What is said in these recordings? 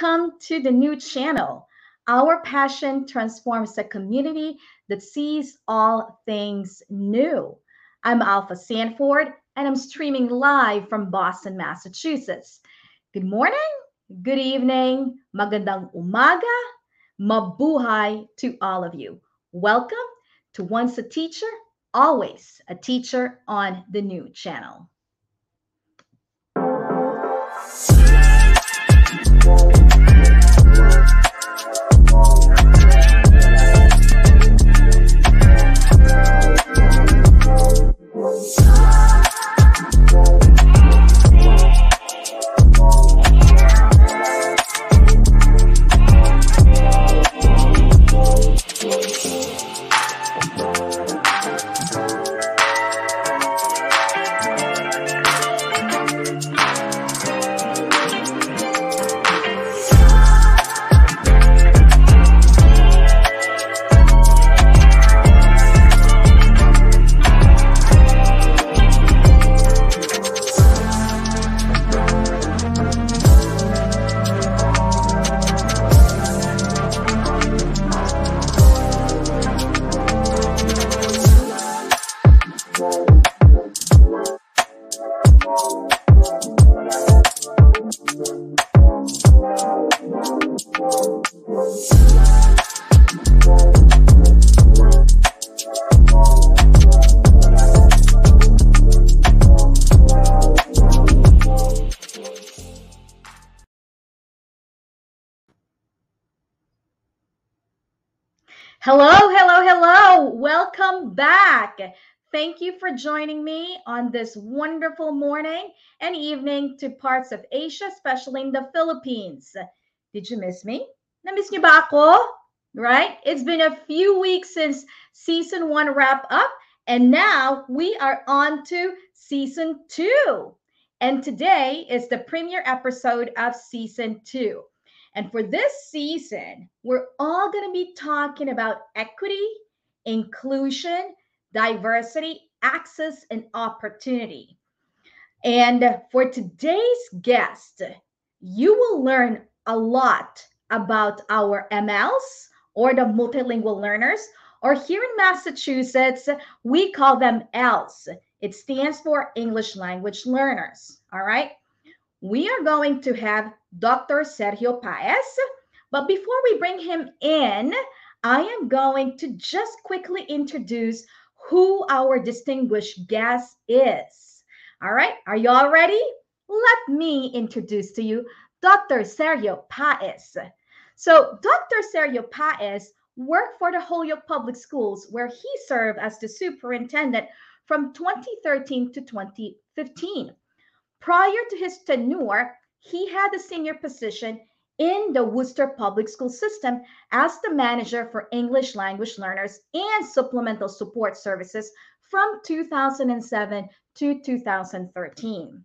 Welcome to the new channel. Our passion transforms a community that sees all things new. I'm Alpha Sanford and I'm streaming live from Boston, Massachusetts. Good morning, good evening, magandang umaga, mabuhay to all of you. Welcome to Once a Teacher, Always a Teacher on the new channel. This wonderful morning and evening to parts of Asia, especially in the Philippines. Did you miss me? Na-miss niyo ba ako? Right? It's been a few weeks since season one wrap up, and now we are on to season two. And today is the premiere episode of season two. And for this season, we're all going to be talking about equity, inclusion, diversity, access, and opportunity. And for today's guest, you will learn a lot about our MLs or the multilingual learners, or here in Massachusetts, we call them ELLs. It stands for English Language Learners. All right. We are going to have Dr. Sergio Paez. But before we bring him in, I am going to just quickly introduce who our distinguished guest is. All right, are you all ready? Let me introduce to you Dr. Sergio Paez. So, Dr. Sergio Paez worked for the Holyoke Public Schools, where he served as the superintendent from 2013 to 2015. Prior to his tenure, he had a senior position in the Worcester Public School System as the manager for English language learners and supplemental support services from 2007 to 2013.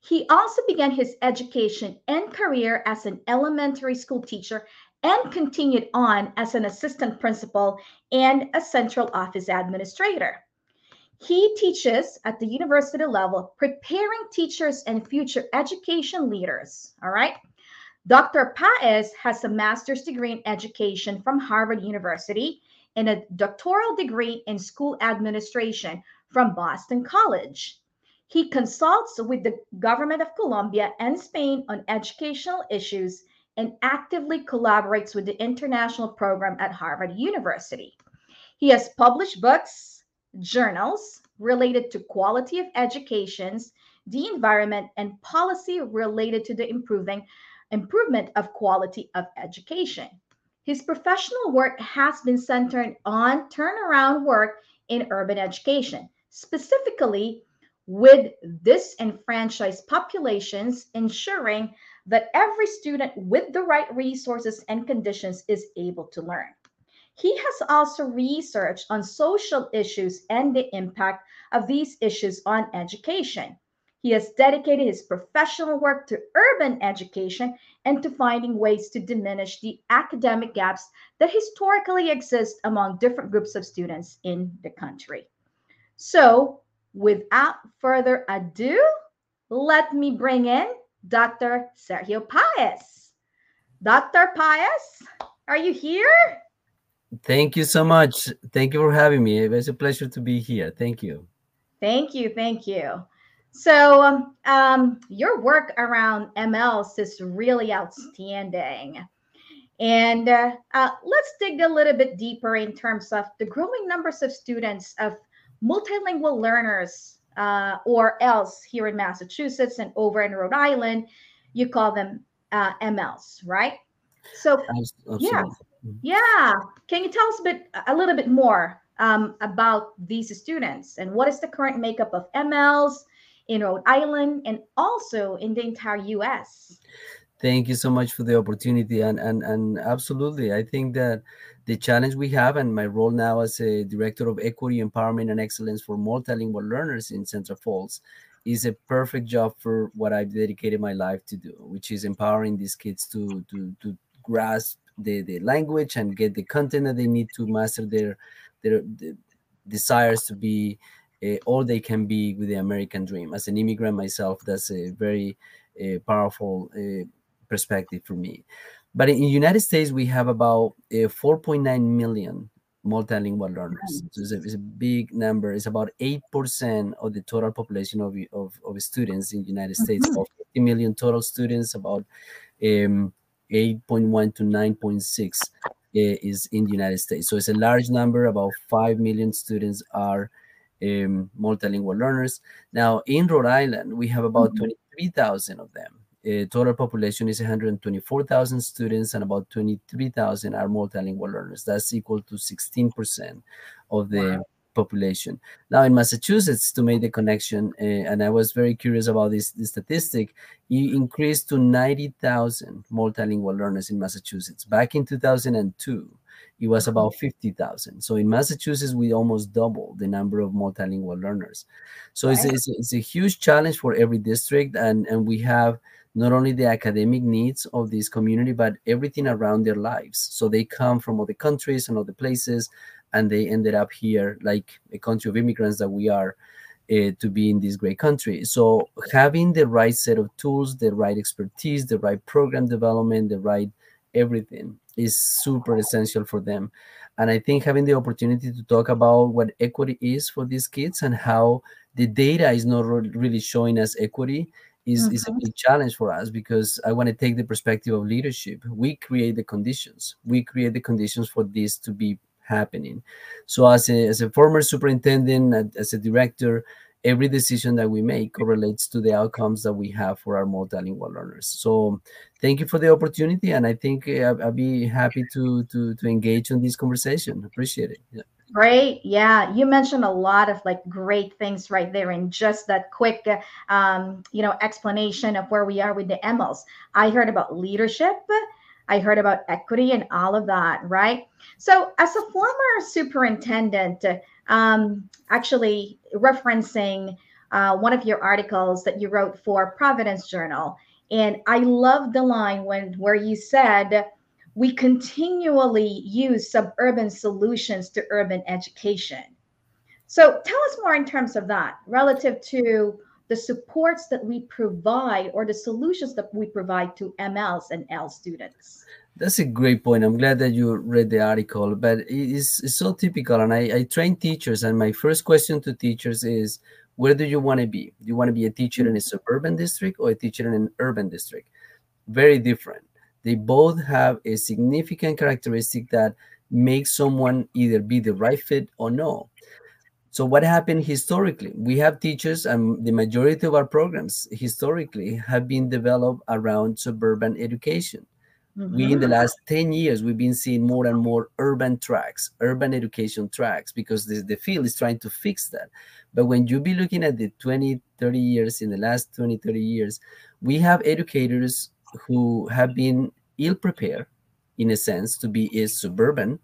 He also began his education and career as an elementary school teacher and continued on as an assistant principal and a central office administrator. He teaches at the university level, preparing teachers and future education leaders. All right. Dr. Paez has a master's degree in education from Harvard University and a doctoral degree in school administration from Boston College. He consults with the government of Colombia and Spain on educational issues and actively collaborates with the international program at Harvard University. He has published books, journals related to quality of educations, the environment, and policy related to the improving improvement of quality of education. His professional work has been centered on turnaround work in urban education, specifically with disenfranchised populations, ensuring that every student with the right resources and conditions is able to learn. He has also researched on social issues and the impact of these issues on education. He has dedicated his professional work to urban education and to finding ways to diminish the academic gaps that historically exist among different groups of students in the country. So, without further ado, let me bring in Dr. Sergio Paez. Dr. Paez, are you here? Thank you so much. Thank you for having me. It was a pleasure to be here. Thank you. Thank you. Thank you. So, um, um, your work around MLs is really outstanding. And uh, uh, let's dig a little bit deeper in terms of the growing numbers of students of multilingual learners, uh, or ELLs here in Massachusetts and over in Rhode Island, you call them uh, MLs, right? So, Absolutely. yeah, yeah. Can you tell us a bit, a little bit more um, about these students and what is the current makeup of MLs? In Rhode Island and also in the entire US. Thank you so much for the opportunity. And, and, and absolutely, I think that the challenge we have and my role now as a director of equity, empowerment, and excellence for multilingual learners in Central Falls is a perfect job for what I've dedicated my life to do, which is empowering these kids to, to, to grasp the, the language and get the content that they need to master their, their, their desires to be uh, all they can be with the American dream. As an immigrant myself, that's a very uh, powerful uh, perspective for me. But in the United States, we have about 4.9 million multilingual learners. So it's a, it's a, big number. It's about 8% of the total population of, of, of students in the United States. Mm-hmm. About 50 million total students, about um, 8.1 to 9.6 uh, is in the United States. So it's a large number. About 5 million students are um, multilingual learners. Now, in Rhode Island, we have about mm-hmm. 23,000 of them. Uh, total population is 124,000 students, and about 23,000 are multilingual learners. That's equal to 16% of the wow. population. Now, in Massachusetts, to make the connection, uh, and I was very curious about this, this statistic, it increased to 90,000 multilingual learners in Massachusetts. Back in 2002, it was about 50,000. So in Massachusetts, we almost doubled the number of multilingual learners. So right. it's, it's, it's, a huge challenge for every district. And, and we have not only the academic needs of this community, but everything around their lives. So they come from other countries and other places, and they ended up here like a country of immigrants that we are. Uh, to be in this great country. So having the right set of tools, the right expertise, the right program development, the right everything is super essential for them. And I think having the opportunity to talk about what equity is for these kids and how the data is not really showing us equity is, mm-hmm. is a mm-hmm. big challenge for us because I want to take the perspective of leadership. We create the conditions. We create the conditions for this to be happening. So as a, as a former superintendent, as a director, every decision that we make correlates to the outcomes that we have for our multilingual learners. So thank you for the opportunity. And I think uh, I'll, be happy to, to, to engage in this conversation. Appreciate it. Yeah. Great. Yeah. You mentioned a lot of like great things right there in just that quick, um, you know, explanation of where we are with the MLs. I heard about leadership. I heard about equity and all of that, right? So, as a former superintendent, um, actually referencing uh, one of your articles that you wrote for Providence Journal. And I love the line when where you said we continually use suburban solutions to urban education. So tell us more in terms of that relative to the supports that we provide or the solutions that we provide to MLs and ELL students. That's a great point. I'm glad that you read the article, but it's, it's so typical. And I, I train teachers, and my first question to teachers is, where do you want to be? Do you want to be a teacher in a suburban district or a teacher in an urban district? Very different. They both have a significant characteristic that makes someone either be the right fit or no. So what happened historically? We have teachers, and the majority of our programs historically have been developed around suburban education. Mm-hmm. We in the last 10 years, we've been seeing more and more urban tracks, urban education tracks, because the, the field is trying to fix that. But when you be looking at the 20, 30 years, in the last 20, 30 years, we have educators who have been ill prepared, in a sense, to be a suburban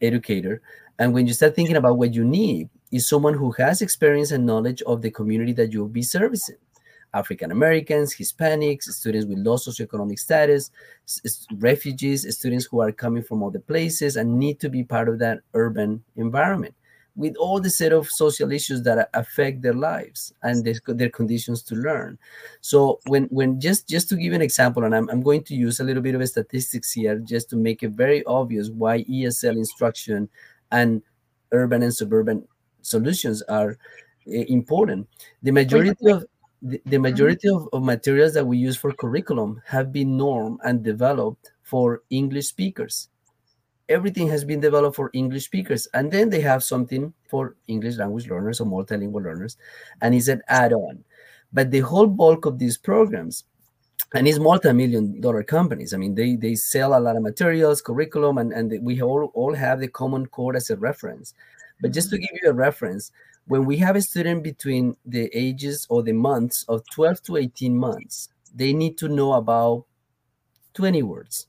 educator. And when you start thinking about what you need, is someone who has experience and knowledge of the community that you'll be servicing. African Americans, Hispanics, students with low socioeconomic status, refugees, students who are coming from other places and need to be part of that urban environment with all the set of social issues that affect their lives and their, their conditions to learn. So when when just just to give an example, and I'm, I'm going to use a little bit of statistics here just to make it very obvious why ESL instruction and urban and suburban solutions are uh, important. The majority of the, the majority of, of materials that we use for curriculum have been normed and developed for English speakers. Everything has been developed for English speakers, and then they have something for English language learners or multilingual learners, and it's an add-on. But the whole bulk of these programs, and it's multi-million dollar companies. I mean, they they sell a lot of materials, curriculum, and, and we all, all have the common core as a reference. But just to give you a reference, when we have a student between the ages or the months of 12 to 18 months, they need to know about 20 words.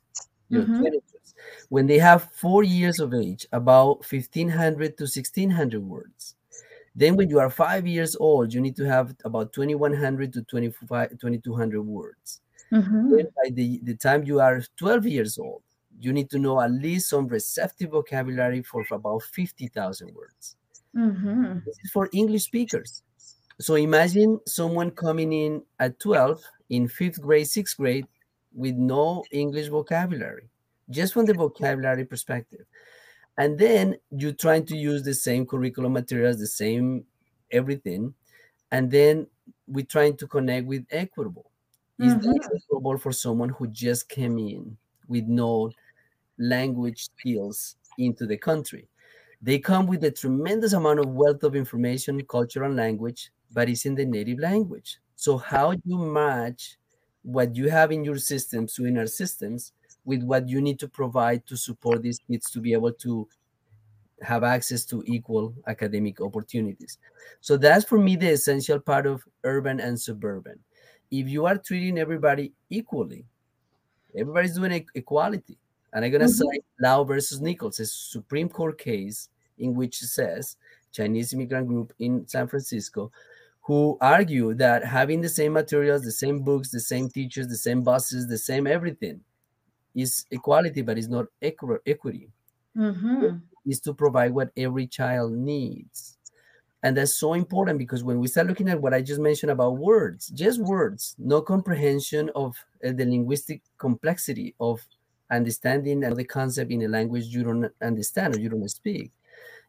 mm-hmm. 20 words. When they have four years of age, about 1500 to 1600 words. Then, when you are five years old, you need to have about 2100 to 25, 2200 words. Mm-hmm. By the, the time you are 12 years old, you need to know at least some receptive vocabulary for about 50,000 words. Mm-hmm. This is for English speakers. So imagine someone coming in at 12 in fifth grade, sixth grade with no English vocabulary, just from the vocabulary perspective. And then you're trying to use the same curriculum materials, the same everything. And then we're trying to connect with equitable. Is mm-hmm. that equitable for someone who just came in with no language skills into the country? They come with a tremendous amount of wealth of information, culture, and language, but it's in the native language. So how you match what you have in your systems, in our systems, with what you need to provide to support these kids to be able to have access to equal academic opportunities. So that's for me the essential part of urban and suburban. If you are treating everybody equally, everybody's doing equality. And I'm going to mm-hmm. cite Lau versus Nichols, a Supreme Court case in which it says Chinese immigrant group in San Francisco who argue that having the same materials, the same books, the same teachers, the same buses, the same everything is equality, but it's not equ- equity. Mm-hmm. Is to provide what every child needs. And that's so important because when we start looking at what I just mentioned about words, just words, no comprehension of uh, the linguistic complexity of understanding the concept in a language you don't understand or you don't speak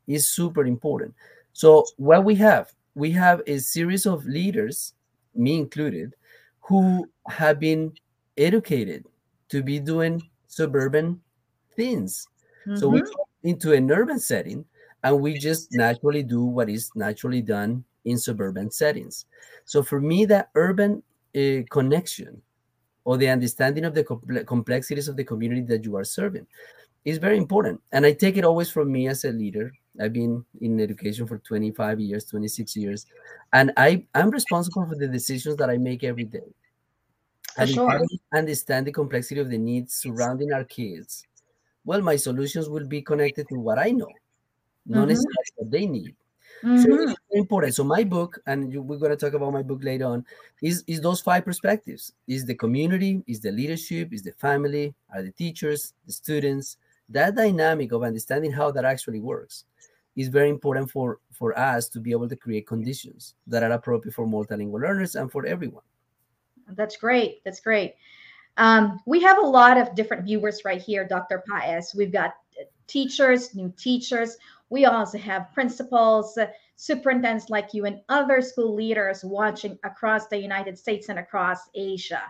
is super important. So what we have, we have a series of leaders, me included, who have been educated to be doing suburban things. Mm-hmm. So we mm-hmm. go into an urban setting and we just naturally do what is naturally done in suburban settings. So for me, that urban uh, connection or the understanding of the complexities of the community that you are serving is very important. And I take it always from me as a leader I've been in education for 25 years, 26 years, and I I'm responsible for the decisions that I make every day. and sure. if I understand the complexity of the needs surrounding our kids, well, my solutions will be connected to what I know, not mm-hmm. necessarily what they need. Mm-hmm. So important. So my book, and you, we're going to talk about my book later on, is is those five perspectives: is the community, is the leadership, is the family, are the teachers, the students. That dynamic of understanding how that actually works is very important for for us to be able to create conditions that are appropriate for multilingual learners and for everyone that's great that's great um, we have a lot of different viewers right here dr paez we've got teachers new teachers we also have principals superintendents like you and other school leaders watching across the united states and across asia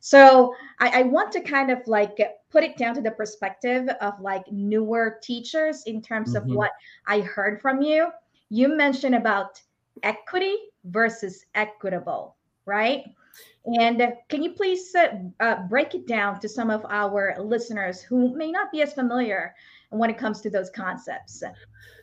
So I, I want to kind of like put it down to the perspective of like newer teachers in terms of Mhm. what I heard from you. You mentioned about equity versus equitable, right? And can you please uh, uh, break it down to some of our listeners who may not be as familiar when it comes to those concepts?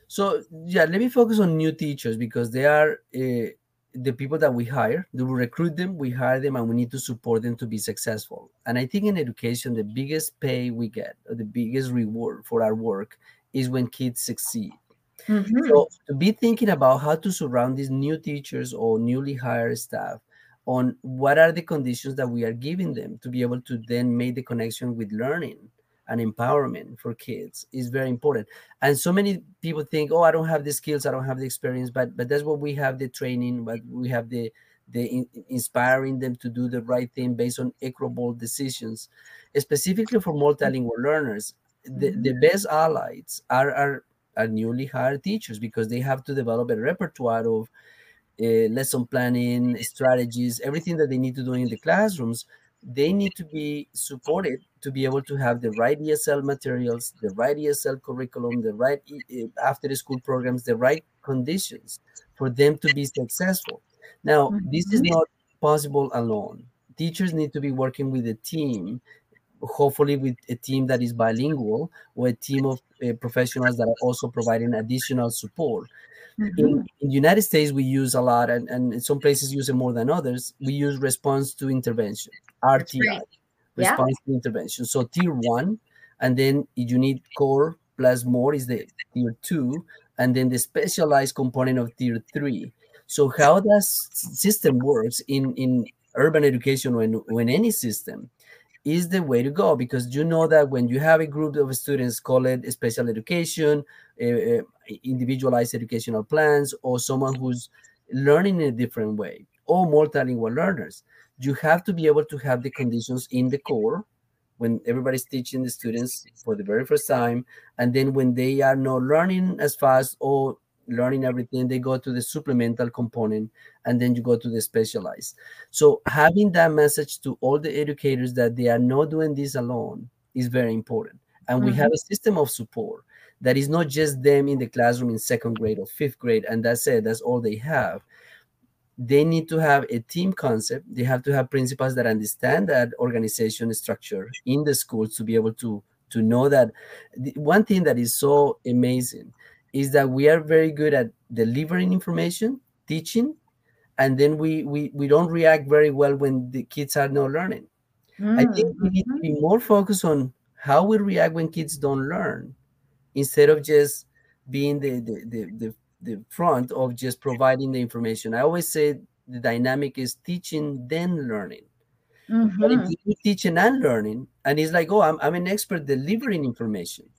So yeah, let me focus on new teachers because they are uh, the people that we hire. We recruit them, we hire them, and we need to support them to be successful. And I think in education, the biggest pay we get, or the biggest reward for our work, is when kids succeed. Mhm. So to be thinking about how to surround these new teachers or newly hired staff on what are the conditions that we are giving them to be able to then make the connection with learning and empowerment for kids is very important. And so many people think, oh, I don't have the skills, I don't have the experience, but but that's what we have the training, but we have the the in- inspiring them to do the right thing based on equitable decisions, specifically for multilingual learners. The, the best allies are, are are newly hired teachers because they have to develop a repertoire of uh, lesson planning strategies everything that they need to do in the classrooms they need to be supported to be able to have the right esl materials the right esl curriculum the right e- after school programs the right conditions for them to be successful. Now this is not possible alone. Teachers need to be working with a team hopefully with a team that is bilingual or a team of uh, professionals that are also providing additional support. Mhm. in, in the united states we use a lot and, and in some places use it more than others. We use response to intervention rti right. Yeah. response to intervention. So tier one and then you need core plus more is the tier two and then the specialized component of tier three. So how does system works in in urban education when when any system is the way to go? Because you know that when you have a group of students call it special education uh, individualized educational plans or someone who's learning in a different way or multilingual learners you have to be able to have the conditions in the core when everybody's teaching the students for the very first time and then when they are not learning as fast or learning everything they go to the supplemental component and then you go to the specialized. So having that message to all the educators that they are not doing this alone is very important. And we Mhm. have a system of support that is not just them in the classroom in second grade or fifth grade and that's it that's all they have they need to have a team concept. They have to have principals that understand that organization structure in the schools to be able to to know that. The, one thing that is so amazing is that we are very good at delivering information teaching and then we we, we don't react very well when the kids are not learning. I think we need to Mhm. be more focused on how we react when kids don't learn instead of just being the the, the, the the front of just providing the information. I always say the dynamic is teaching then learning. But if Mhm. you do teaching and learning, and it's like, oh, I'm, I'm an expert delivering information,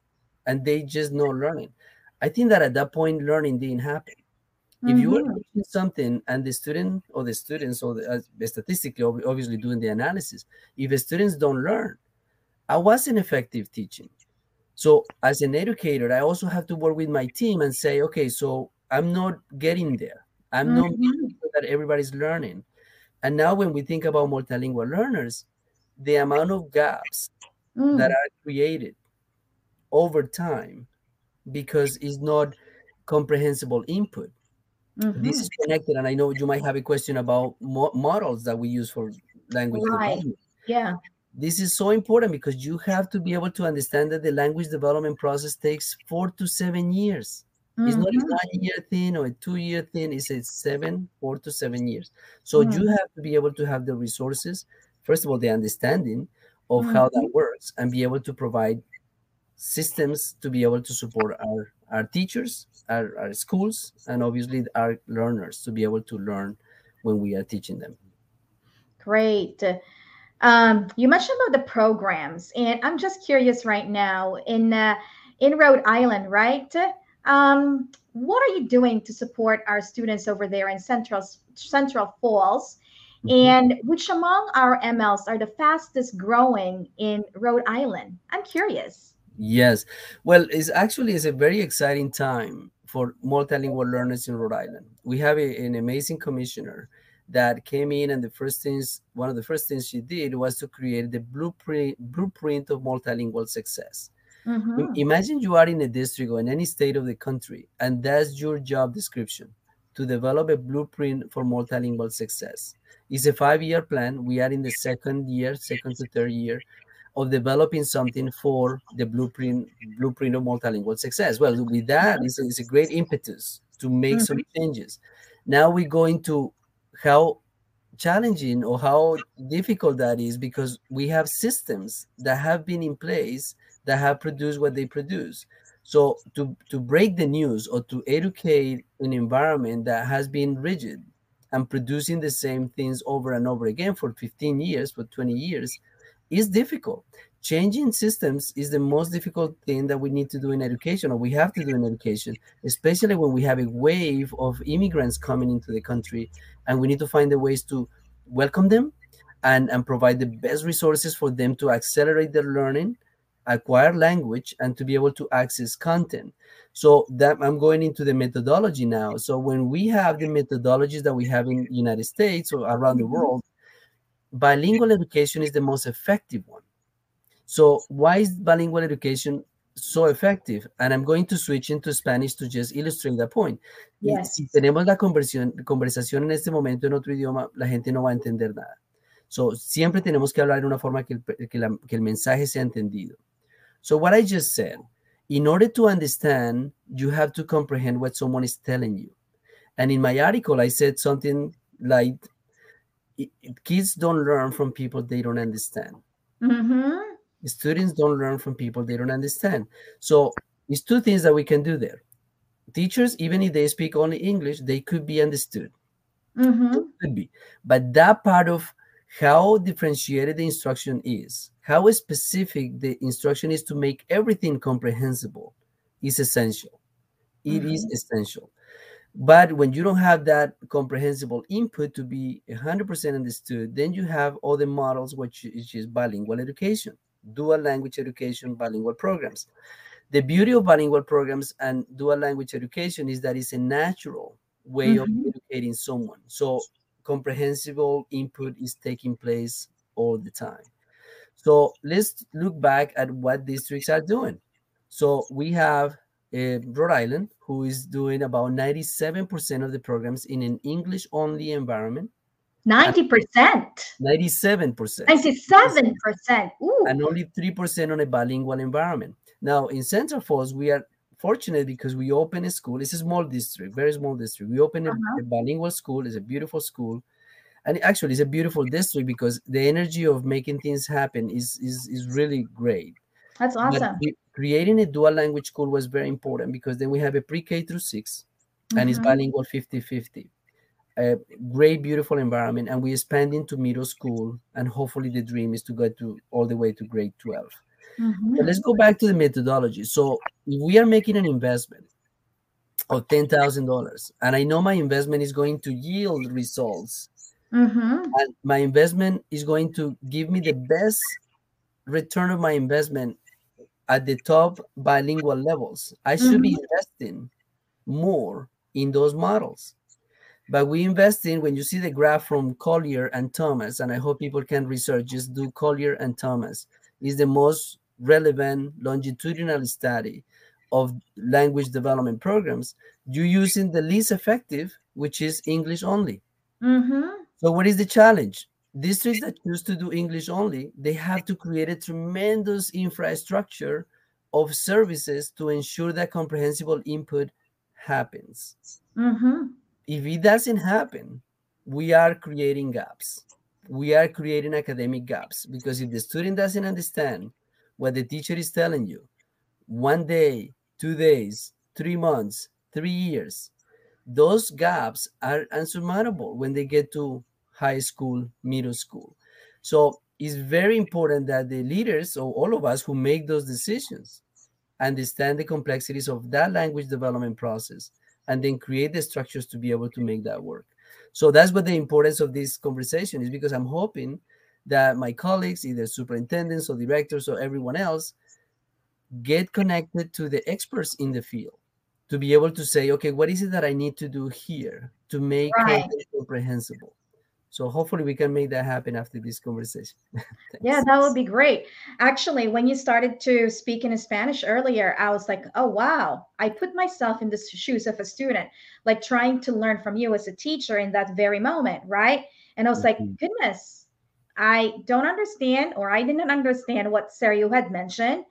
and they just not learning. I think that at that point, learning didn't happen. If you were Mhm. teaching something and the student or the students or the, uh, statistically, obviously doing the analysis, if the students don't learn, I wasn't effective teaching. So as an educator, I also have to work with my team and say, okay, so I'm not getting there. I'm not Mhm. making sure that everybody's learning. And now when we think about multilingual learners, the amount of gaps Mm. that are created over time because it's not comprehensible input. This Mhm. is connected, and I know you might have a question about mo- models that we use for language Right. Yeah. This is so important because you have to be able to understand that the language development process takes four to seven years. It's not a Mhm. one year thing or a two year thing, it's a seven, four to seven years. So you have to be able to have the resources, first of all, the understanding of how that works and be able to provide systems to be able to support our, our teachers, our, our schools, and obviously our learners to be able to learn when we are teaching them. Great. Um, you mentioned about the programs, and I'm just curious right now in uh, in Rhode Island, right? Um, what are you doing to support our students over there in Central Central Falls? Mhm. And which among our MLs are the fastest growing in Rhode Island? I'm curious. Yes. Well, it's actually it's a very exciting time for multilingual learners in Rhode Island. We have a- an amazing commissioner that came in and the first things one of the first things she did was to create the blueprint blueprint of multilingual success. Mhm. imagine you are in a district or in any state of the country and that's your job description to develop a blueprint for multilingual success. It's a five year plan. We are in the second year second to third year of developing something for the blueprint blueprint of multilingual success. Well with that it's a, it's a great impetus to make some changes. Now we go into how challenging or how difficult that is because we have systems that have been in place that have produced what they produce. So to to break the news or to educate an environment that has been rigid and producing the same things over and over again for 15 years for 20 years is difficult changing systems is the most difficult thing that we need to do in education or we have to do in education especially when we have a wave of immigrants coming into the country and we need to find the ways to welcome them and, and provide the best resources for them to accelerate their learning acquire language and to be able to access content. So that i'm going into the methodology now. So when we have the methodologies that we have in united states or around the world bilingual education is the most effective one so why is bilingual education so effective? And I'm going to switch into Spanish to just illustrate that point. Yes. Si tenemos la conversión, conversación en este momento en otro idioma, la gente no va a entender nada. So siempre tenemos que hablar de una forma que el, que la- que el mensaje sea entendido. So what I just said, in order to understand, you have to comprehend what someone is telling you. And in my article, I said something like, kids don't learn from people they don't understand Mhm. Students don't learn from people they don't understand. So it's two things that we can do there. Teachers even if they speak only english they could be understood. Mhm. could be. But that part of how differentiated the instruction is how specific the instruction is to make everything comprehensible is essential. It is essential. But when you don't have that comprehensible input to be 100% understood then you have other models which is bilingual education dual language education bilingual programs the beauty of bilingual programs and dual language education is that it's a natural way of Mhm. educating someone so comprehensible input is taking place all the time so let's look back at what districts are doing so we have uh, Rhode Island, who is doing about 97% of the programs in an English only environment. 90%. 97%. 97%. Ooh. And only 3% on a bilingual environment. Now, in Central Falls, we are fortunate because we open a school. It's a small district, very small district. We open a, Uh-huh. a bilingual school. It's a beautiful school. And actually, it's a beautiful district because the energy of making things happen is, is, is really great. That's awesome. cre- creating a dual language school was very important because then we have a pre-K through six, and it's Mhm. bilingual 50-50. A great, beautiful environment, and we expand into middle school, and hopefully the dream is to go to all the way to grade 12. Mhm. But let's go back to the methodology. So if we are making an investment of ten thousand dollars, and I know my investment is going to yield results, Mhm. and my investment is going to give me the best return of my investment at the top bilingual levels. I should be investing more in those models. But we invest in when you see the graph from Collier and Thomas, and I hope people can research, just do Collier and Thomas, is the most relevant longitudinal study of language development programs. You're using the least effective, which is English only. Mhm. So what is the challenge? Districts that choose to do English only, they have to create a tremendous infrastructure of services to ensure that comprehensible input happens. Mhm. If it doesn't happen, we are creating gaps. We are creating academic gaps because if the student doesn't understand what the teacher is telling you, one day, two days, three months, three years, those gaps are unsurmountable when they get to high school, middle school. So it's very important that the leaders or all of us who make those decisions understand the complexities of that language development process and then create the structures to be able to make that work. So that's what the importance of this conversation is because I'm hoping that my colleagues, either superintendents or directors or everyone else, get connected to the experts in the field to be able to say, okay, what is it that I need to do here to make Right. content comprehensible? So hopefully we can make that happen after this conversation. yeah, that would be great. Actually, when you started to speak in Spanish earlier, I was like, oh, wow. I put myself in the shoes of a student, like trying to learn from you as a teacher in that very moment, right? And I was mm-hmm. like, goodness, I don't understand, or I didn't understand what Sergio had mentioned.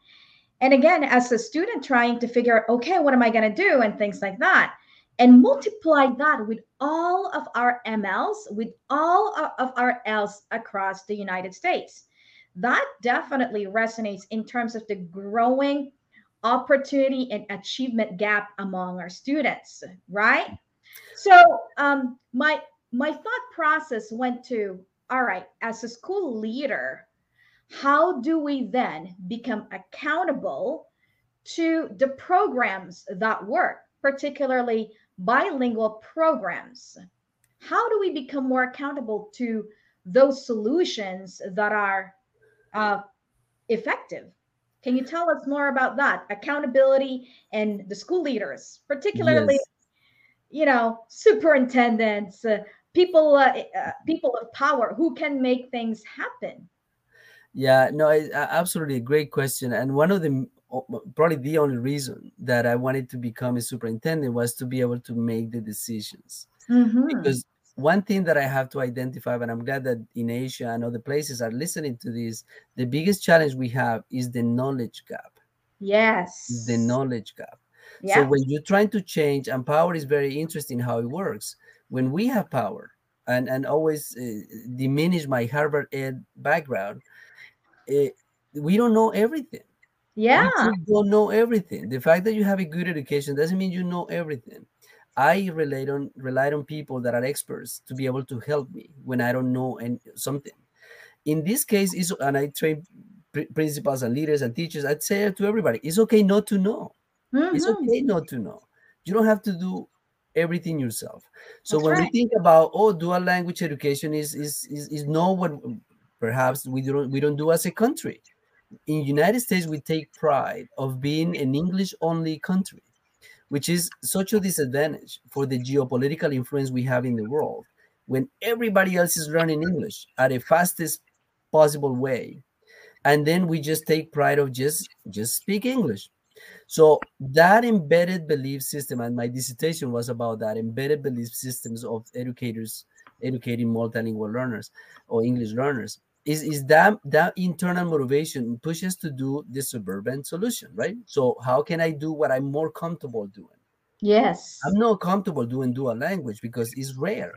And again, as a student trying to figure out, okay, what am I going to do? And things like that and multiply that with all of our MLs, with all of our ELLs across the United States. That definitely resonates in terms of the growing opportunity and achievement gap among our students, right? So um, my my thought process went to all right, as a school leader, how do we then become accountable to the programs that work, particularly bilingual programs. How do we become more accountable to those solutions that are uh, effective? Can you tell us more about that? Accountability and the school leaders, particularly, yes. you know, superintendents, uh, people, uh, uh, people of power who can make things happen. Yeah, no, I, absolutely great question, and one of the probably the only reason that I wanted to become a superintendent was to be able to make the decisions. Mm-hmm. Because one thing that I have to identify, and I'm glad that in Asia and other places are listening to this, the biggest challenge we have is the knowledge gap. Yes. The knowledge gap. Yeah. So when you're trying to change, and power is very interesting how it works. When we have power, and and always uh, diminish my Harvard Ed background, uh, we don't know everything yeah. You don't know everything. The fact that you have a good education doesn't mean you know everything. I relied on relied on people that are experts to be able to help me when I don't know and something. In this case, is and I train principals and leaders and teachers. I'd say to everybody, it's okay not to know. Mm-hmm. It's okay not to know. You don't have to do everything yourself. So That's when right. we think about oh, dual language education is is is, is not what perhaps we don't we don't do as a country in United States we take pride of being an English only country, which is such a disadvantage for the geopolitical influence we have in the world when everybody else is learning English at the fastest possible way. And then we just take pride of just just speak English. So that embedded belief system, and my dissertation was about that embedded belief systems of educators educating multilingual learners or English learners is is that that internal motivation pushes to do the suburban solution right? So how can i do what i'm more comfortable doing? Yes. I'm not comfortable doing dual language because it's rare.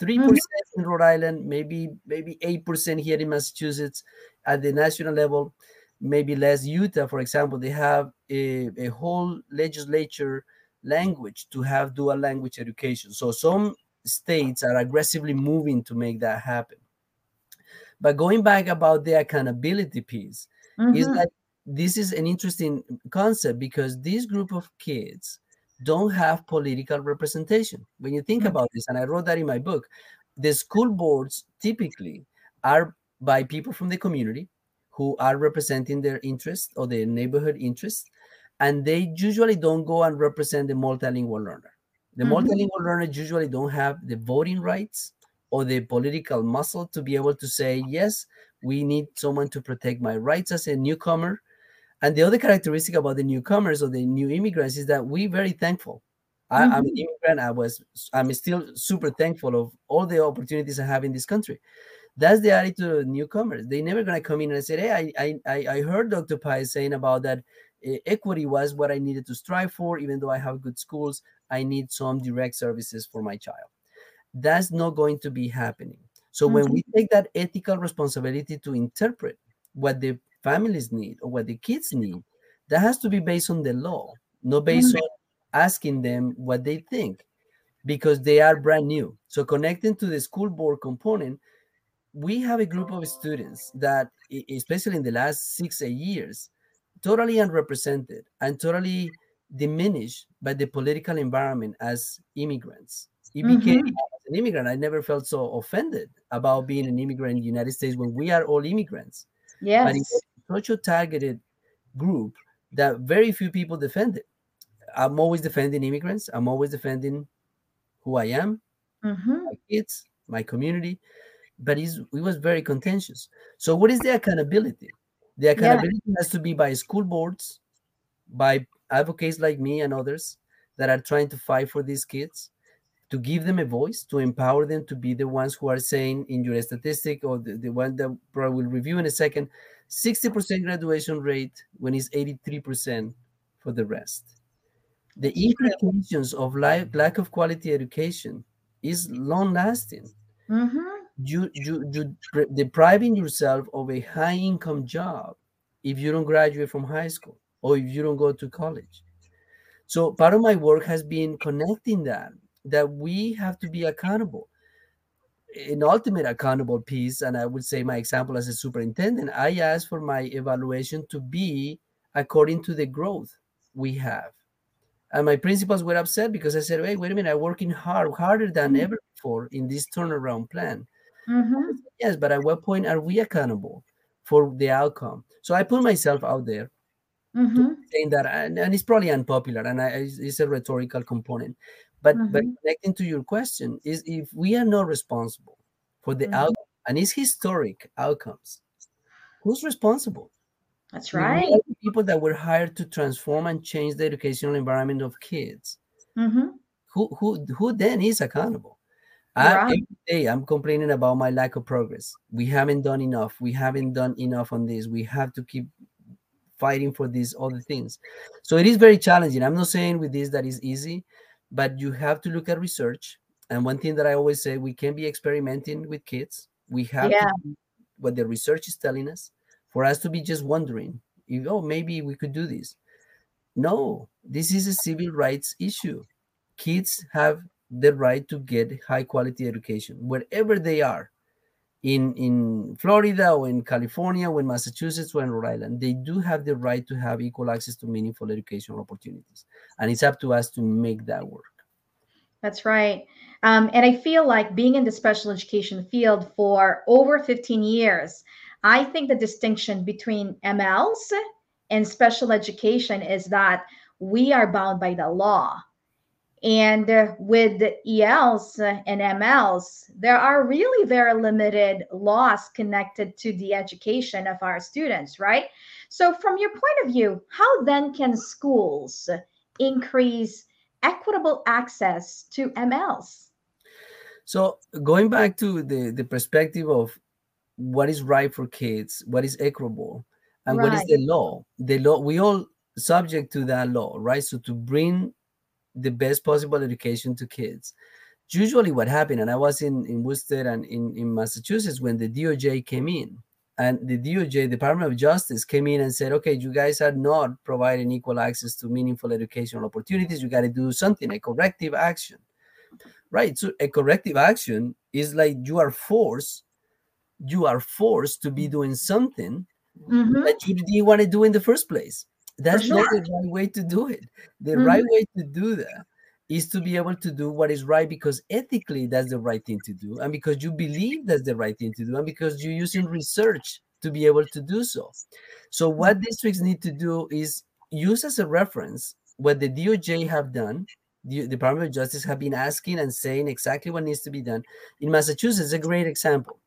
3% mm-hmm. in rhode island maybe maybe 8% here in massachusetts at the national level maybe less. Utah for example they have a, a whole legislature language to have dual language education. So some states are aggressively moving to make that happen but going back about the accountability piece, mm-hmm. is that this is an interesting concept because this group of kids don't have political representation. When you think mm-hmm. about this, and I wrote that in my book, the school boards typically are by people from the community who are representing their interests or their neighborhood interests, and they usually don't go and represent the multilingual learner. The mm-hmm. multilingual learners usually don't have the voting rights or the political muscle to be able to say, yes, we need someone to protect my rights as a newcomer. And the other characteristic about the newcomers or the new immigrants is that we very thankful. I, am an mm-hmm. immigrant. I was, I'm still super thankful of all the opportunities I have in this country. That's the attitude of newcomers. They never gonna come in and say, "Hey, I, I, I heard Dr. Paez saying about that uh, equity was what I needed to strive for. Even though I have good schools, I need some direct services for my child." That's not going to be happening. So mm-hmm. when we take that ethical responsibility to interpret what the families need or what the kids need, that has to be based on the law, not based mm-hmm. on asking them what they think because they are brand new. So connecting to the school board component, we have a group of students that, especially in the last six, eight years, totally unrepresented and totally diminished by the political environment as immigrants. It became mm-hmm an immigrant, I never felt so offended about being an immigrant in the United States when we are all immigrants. Yes. But it's such a targeted group that very few people defend it. I'm always defending immigrants. I'm always defending who I am, mm-hmm. my kids, my community. but it was very contentious. So, what is the accountability? The accountability yeah. has to be by school boards, by advocates like me and others that are trying to fight for these kids, to give them a voice, to empower them to be the ones who are saying in your statistic or the, the one that I will review in a second 60% graduation rate when it's 83% for the rest. The implications of life, lack of quality education is long lasting. Mm-hmm. You, you, you depriving yourself of a high income job if you don't graduate from high school or if you don't go to college. So part of my work has been connecting that, that we have to be accountable. An ultimate accountable piece, and I would say my example as a superintendent, I asked for my evaluation to be according to the growth we have. And my principals were upset because I said, wait, wait a minute, I'm working hard, harder than mm-hmm. ever before in this turnaround plan. Mm-hmm. Yes, but at what point are we accountable for the outcome? So I put myself out there mm-hmm. saying that, and, and, it's probably unpopular, and I, it's a rhetorical component. But but mm-hmm. connecting to your question is if we are not responsible for the mm-hmm. outcome, and it's historic outcomes, who's responsible? That's right. People that were hired to transform and change the educational environment of kids. Mm-hmm. Who who who then is accountable? I, every day I'm complaining about my lack of progress. We haven't done enough. We haven't done enough on this. We have to keep fighting for these other things. So it is very challenging. I'm not saying with this that is easy, but you have to look at research. And one thing that I always say, we can be experimenting with kids. We have yeah. what the research is telling us for us to be just wondering, if, oh, maybe we could do this. No, this is a civil rights issue. Kids have the right to get high quality education wherever they are in in Florida or in California or in Massachusetts or in Rhode Island, they do have the right to have equal access to meaningful educational opportunities. And it's up to us to make that work. That's right. Um, and I feel like being in the special education field for over 15 years, I think the distinction between MLs and special education is that we are bound by the law. And with the ELs and MLs, there are really very limited laws connected to the education of our students, right? So, from your point of view, how then can schools increase equitable access to MLs? So, going back to the, the perspective of what is right for kids, what is equitable, and right. what is the law, the law, we all subject to that law, right? So, to bring the best possible education to kids. Usually, what happened, and I was in, in Worcester and in, in Massachusetts when the DOJ came in, and the DOJ, Department of Justice, came in and said, okay, you guys are not providing equal access to meaningful educational opportunities. You got to do something, a corrective action. Right. So, a corrective action is like you are forced, you are forced to be doing something mm-hmm. that you didn't want to do in the first place. That's sure. not the right way to do it. The mm-hmm. right way to do that is to be able to do what is right because ethically that's the right thing to do, and because you believe that's the right thing to do, and because you're using research to be able to do so. So, what mm-hmm. districts need to do is use as a reference what the DOJ have done. The Department of Justice have been asking and saying exactly what needs to be done. In Massachusetts, a great example.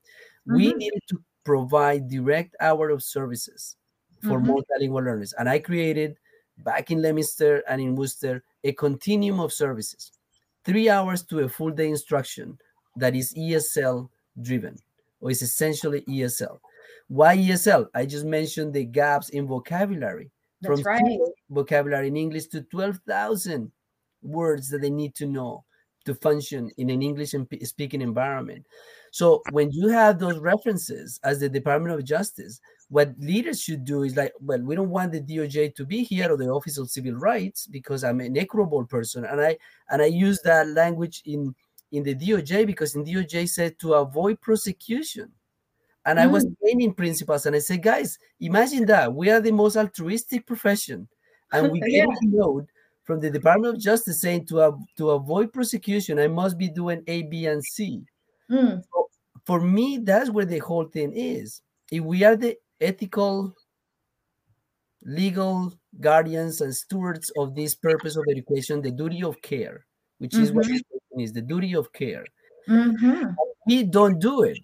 Mm-hmm. We needed to provide direct hour of services for mm-hmm. multilingual learners. And I created back in Leominster and in Worcester a continuum of services, three hours to a full day instruction that is ESL driven or is essentially ESL. Why ESL? I just mentioned the gaps in vocabulary. That's from right. vocabulary in English to 12,000 words that they need to know to function in an English speaking environment. So when you have those references as the Department of Justice, what leaders should do is like, well, we don't want the DOJ to be here or the Office of Civil Rights because I'm an equitable person, and I and I use that language in in the DOJ because in DOJ said to avoid prosecution. And mm. I was mm. training principals, and I said, guys, imagine that we are the most altruistic profession, and we get yeah. a note from the Department of Justice saying to uh, to avoid prosecution, I must be doing A, B, and C. Mm. So for me, that's where the whole thing is. If we are the ethical, legal guardians and stewards of this purpose of education, the duty of care, which mm-hmm. is what mm-hmm. is the duty of care. Mm-hmm. We don't do it.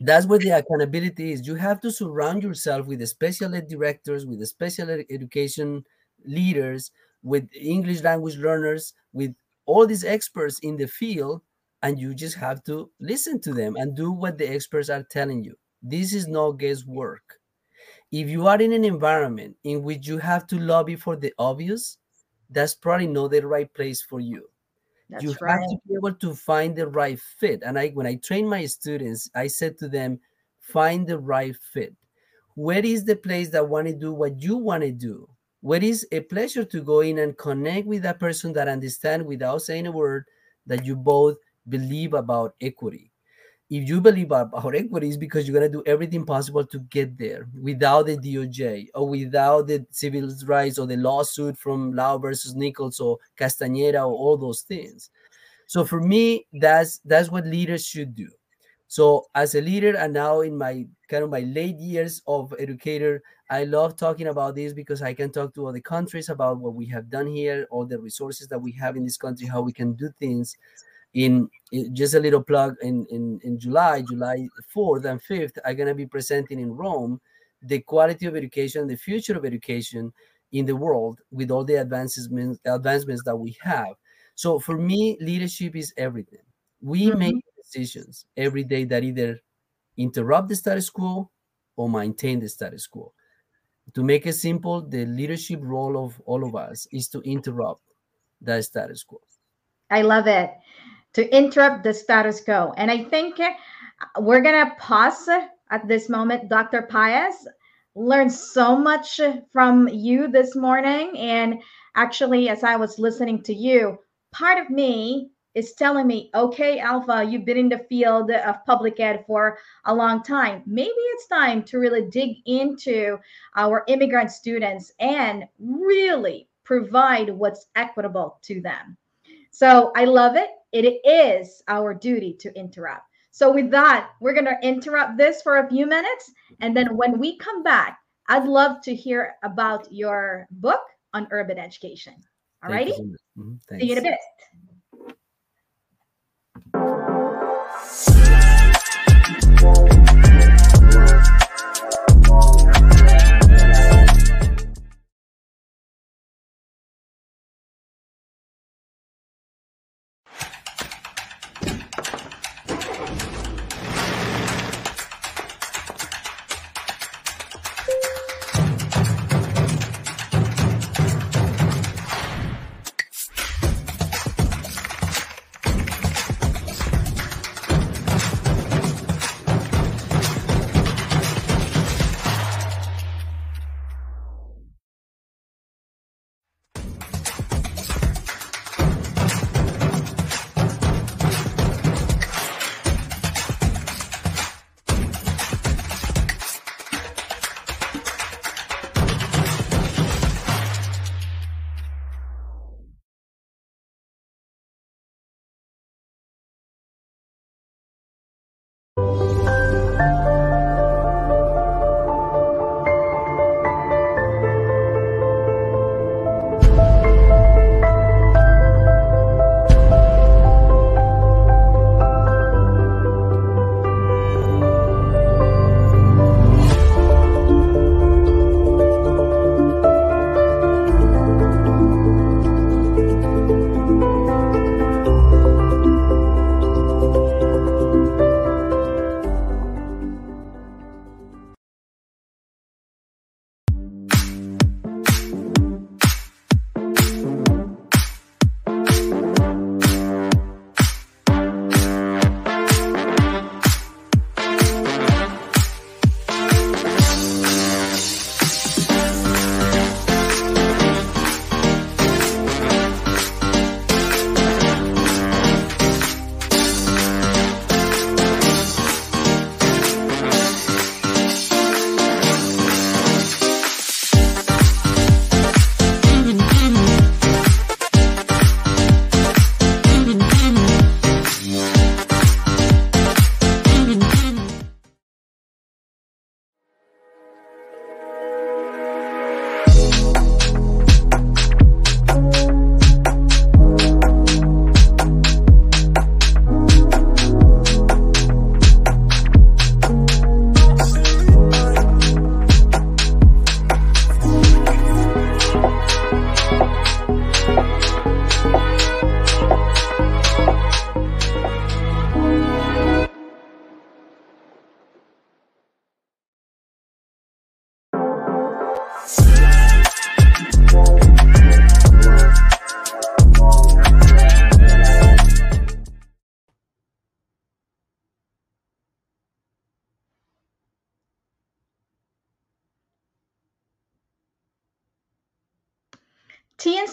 that's where the accountability is you have to surround yourself with the special ed directors with the special ed education leaders with english language learners with all these experts in the field and you just have to listen to them and do what the experts are telling you this is no guesswork. If you are in an environment in which you have to lobby for the obvious that's probably not the right place for you. That's you right. have to be able to find the right fit. And i when i train my students i said to them find the right fit. Where is the place that want to do what you want to do? Where is a pleasure to go in and connect with that person that understand without saying a word that you both believe about equity if you believe equity is because you're going to do everything possible to get there without the DOJ or without the civil rights or the lawsuit from Lau versus Nichols or Castañeda or all those things. So for me, that's that's what leaders should do. So as a leader and now in my kind of my late years of educator, I love talking about this because I can talk to other countries about what we have done here, all the resources that we have in this country, how we can do things in, in, just a little plug in, in in july july 4th and 5th i'm going to be presenting in rome the quality of education the future of education in the world with all the advancements advancements that we have so for me leadership is everything we Mhm. make decisions every day that either interrupt the status quo or maintain the status quo to make it simple the leadership role of all of us is to interrupt that status quo I love it. To interrupt the status quo. And I think uh, we're going to pause at this moment. Dr. Paez learned so much from you this morning. And actually, as I was listening to you, part of me is telling me, okay, Alpha, you've been in the field of public ed for a long time. Maybe it's time to really dig into our immigrant students and really provide what's equitable to them. So I love it. It is our duty to interrupt. So, with that, we're going to interrupt this for a few minutes. And then when we come back, I'd love to hear about your book on urban education. All righty? you so much. Mhm, See you in a bit.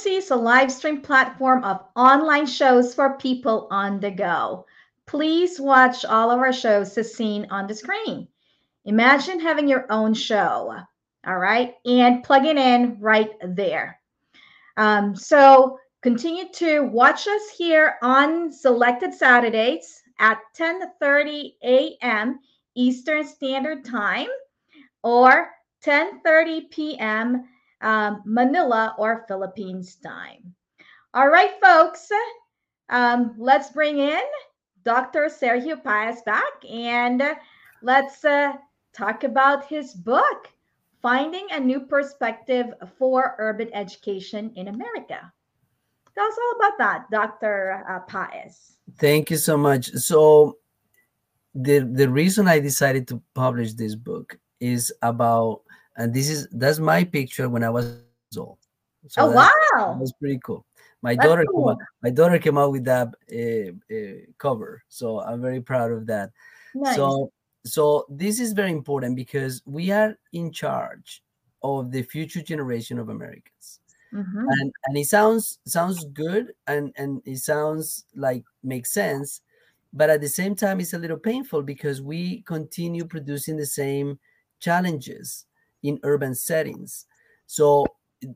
TNC is a live stream platform of online shows for people on the go. Please watch all of our shows as seen on the screen. Imagine having your own show, all right, and plug it in right there. Um, so continue to watch us here on selected Saturdays at 10:30 a.m. Eastern Standard Time or 10:30 p.m. Um, Manila or Philippines time. All right, folks, um, let's bring in Dr. Sergio Paez back and let's uh, talk about his book, Finding a New Perspective for Urban Education in America. Tell us all about that, Dr. Uh, Paez. Thank you so much. So, the the reason I decided to publish this book is about, and this is that's my picture when I was old. So oh wow, that's pretty cool. My that's daughter, cool. out, my daughter came out with that uh, uh, cover, so I'm very proud of that. Nice. So, so this is very important because we are in charge of the future generation of Americans. Mm-hmm. And and it sounds sounds good and and it sounds like makes sense, but at the same time it's a little painful because we continue producing the same challenges in urban settings. So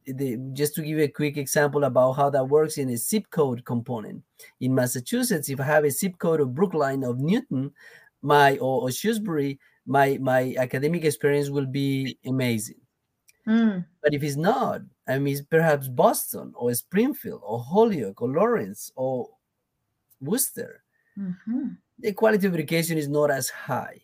the, just to give you a quick example about how that works in a zip code component in Massachusetts, if I have a zip code of Brookline of Newton, my or, or Shrewsbury, my my academic experience will be amazing. Mm. But if it's not, I mean, perhaps Boston or Springfield or Holyoke or Lawrence or Worcester, mm-hmm. the quality of education is not as high.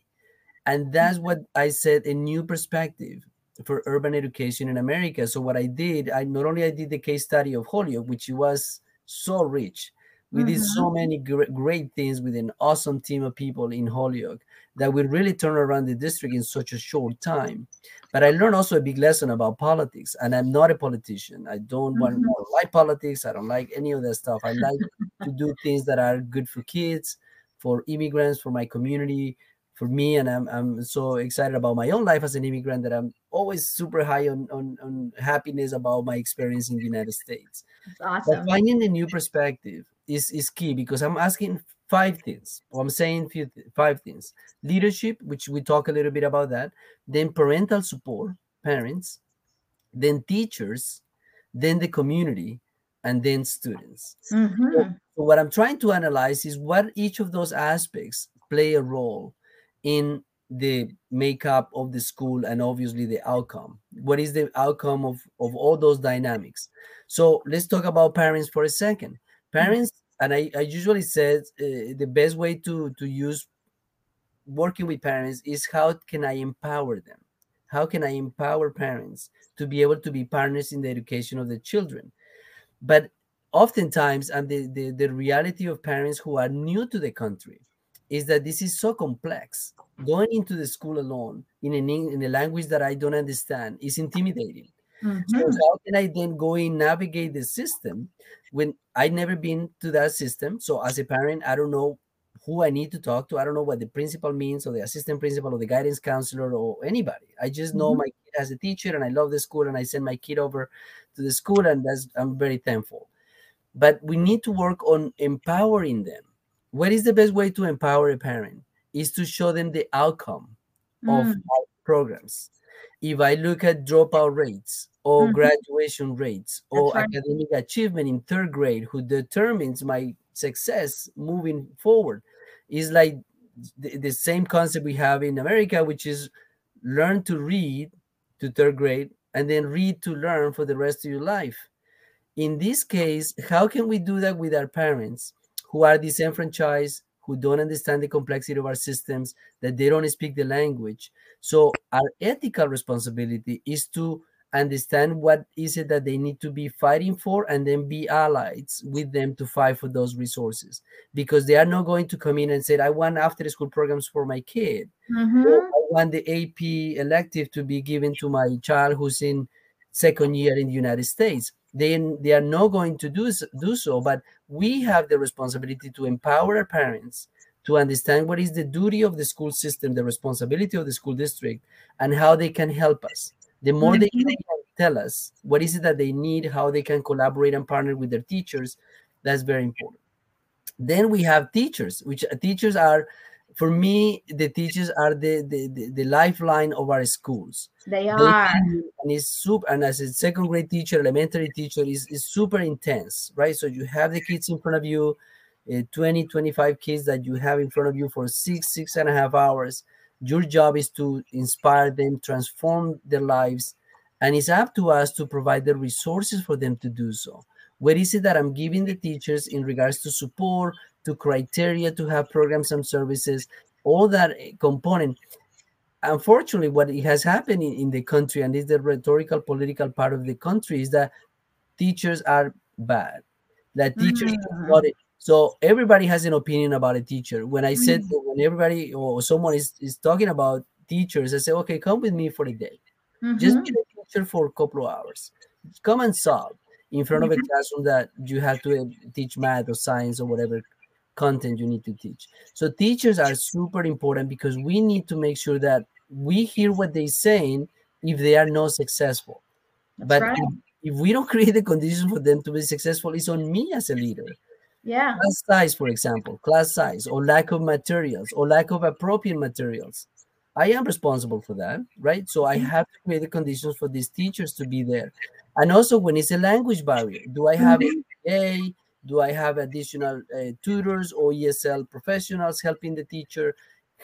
And that's what I said a new perspective for urban education in America. So what I did, I not only I did the case study of Holyoke, which was so rich. We mm-hmm. did so many great, great things with an awesome team of people in Holyoke that we really turned around the district in such a short time. But I learned also a big lesson about politics, and I'm not a politician. I don't mm-hmm. want to like politics. I don't like any of that stuff. I like to do things that are good for kids, for immigrants, for my community, for me. And I'm, I'm so excited about my own life as an immigrant that I'm always super high on, on, on happiness about my experience in the United States. That's awesome. But finding a new perspective is, is key because I'm asking five things. Well, I'm saying few five things. Leadership, which we talk a little bit about that. Then parental support, parents. Then teachers. Then the community, and then students. Mm-hmm. So, so what I'm trying to analyze is what each of those aspects play a role in the makeup of the school and obviously the outcome what is the outcome of of all those dynamics so let's talk about parents for a second parents and I, I usually said uh, the best way to to use working with parents is how can I empower them? How can I empower parents to be able to be partners in the education of the children? But oftentimes, and the, the, the reality of parents who are new to the country is that this is so complex. Going into the school alone in, an, in a language that I don't understand is intimidating. Mm-hmm. So how can I then go in navigate the system when I never been to that system? So as a parent, I don't know who I need to talk to. I don't know what the principal means or the assistant principal or the guidance counselor or anybody. I just know mm-hmm. my kid has a teacher and I love the school and I send my kid over to the school and that's I'm very thankful. But we need to work on empowering them. What is the best way to empower a parent? Is to show them the outcome mm. of our programs. If I look at dropout rates, or mm-hmm. graduation rates or right. academic achievement in third grade who determines my success moving forward is like the, the, same concept we have in america which is learn to read to third grade and then read to learn for the rest of your life in this case how can we do that with our parents who are disenfranchised who don't understand the complexity of our systems that they don't speak the language. So our ethical responsibility is to understand what is it that they need to be fighting for and then be allies with them to fight for those resources. Because they are not going to come in and say i want after school programs for my kid. Mm-hmm. i want the ap elective to be given to my child who's in second year in the united states then they are not going to do, do so but we have the responsibility to empower our parents to understand what is the duty of the school system the responsibility of the school district and how they can help us the more they mm-hmm. can tell us what is it that they need, how they can collaborate and partner with their teachers. That's very important. Then we have teachers, which teachers are, for me, the teachers are the the, the, the lifeline of our schools. They They are. can- and it's super and as a second grade teacher elementary teacher is, is super intense right so you have the kids in front of you uh, 20 25 kids that you have in front of you for six six and a half hours your job is to inspire them transform their lives and it's up to us to provide the resources for them to do so what is it that i'm giving the teachers in regards to support to criteria to have programs and services all that eh, component. Unfortunately what it has happened in, in the country and is the rhetorical political part of the country is that teachers are bad. That teachers Mm. got it. So everybody has an opinion about a teacher. When i said Mm. that when everybody or someone is, is talking about teachers i say okay come with me for a day. Just Mhm. be a teacher for a couple of hours. Come and solve in front of a classroom that you have to uh, teach math or science or whatever content you need to teach. So teachers are super important because we need to make sure that we hear what they're saying if they are not successful. That's but right. if, if we don't create the conditions for them to be successful it's on me as a leader. Yeah. class size for example class size or lack of materials or lack of appropriate materials. I am responsible for that right? So i have to create the conditions for these teachers to be there. And also when it's a language barrier do i have mm-hmm. a do i have additional uh, tutors or esl professionals helping the teacher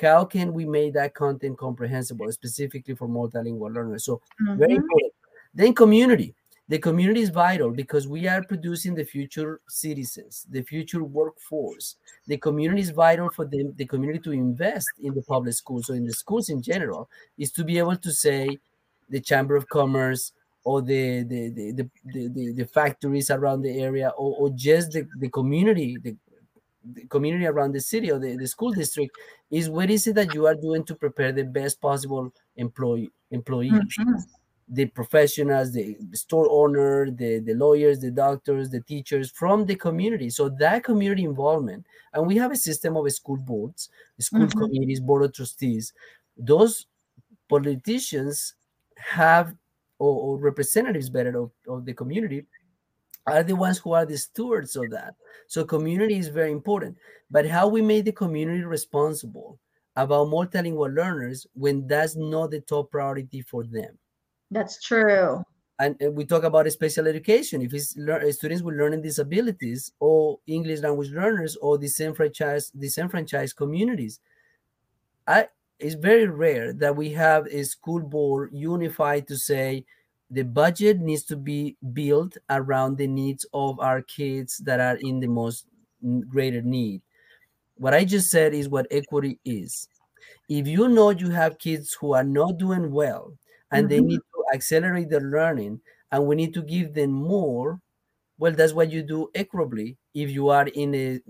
how can we make that content comprehensible specifically for multilingual learners so very Mhm. important. Then community. The community is vital because we are producing the future citizens, the future workforce. The community is vital for them, the community to invest in the public schools or in the schools in general, is to be able to say the Chamber of Commerce or the the the, the, the, the, factories around the area or, or just the, the community, the, the community around the city or the, the school district is what is it that you are doing to prepare the best possible employee employees Mhm. the professionals, the store owner, the, the lawyers, the doctors, the teachers from the community. So that community involvement, and we have a system of school boards, school Mhm. committees, board of trustees. Those politicians have or, or representatives better of, of the community are the ones who are the stewards of that. So community is very important. But how we make the community responsible about multilingual learners when that's not the top priority for them That's true. and uh, we talk about special education if it's lear- students with learning disabilities or english language learners or disenfranchised disenfranchised communities i it's very rare that we have a school board unified to say the budget needs to be built around the needs of our kids that are in the most greater need what i just said is what equity is if you know you have kids who are not doing well and they Mhm. need to accelerate their learning and we need to give them more well that's what you do equitably if you are in a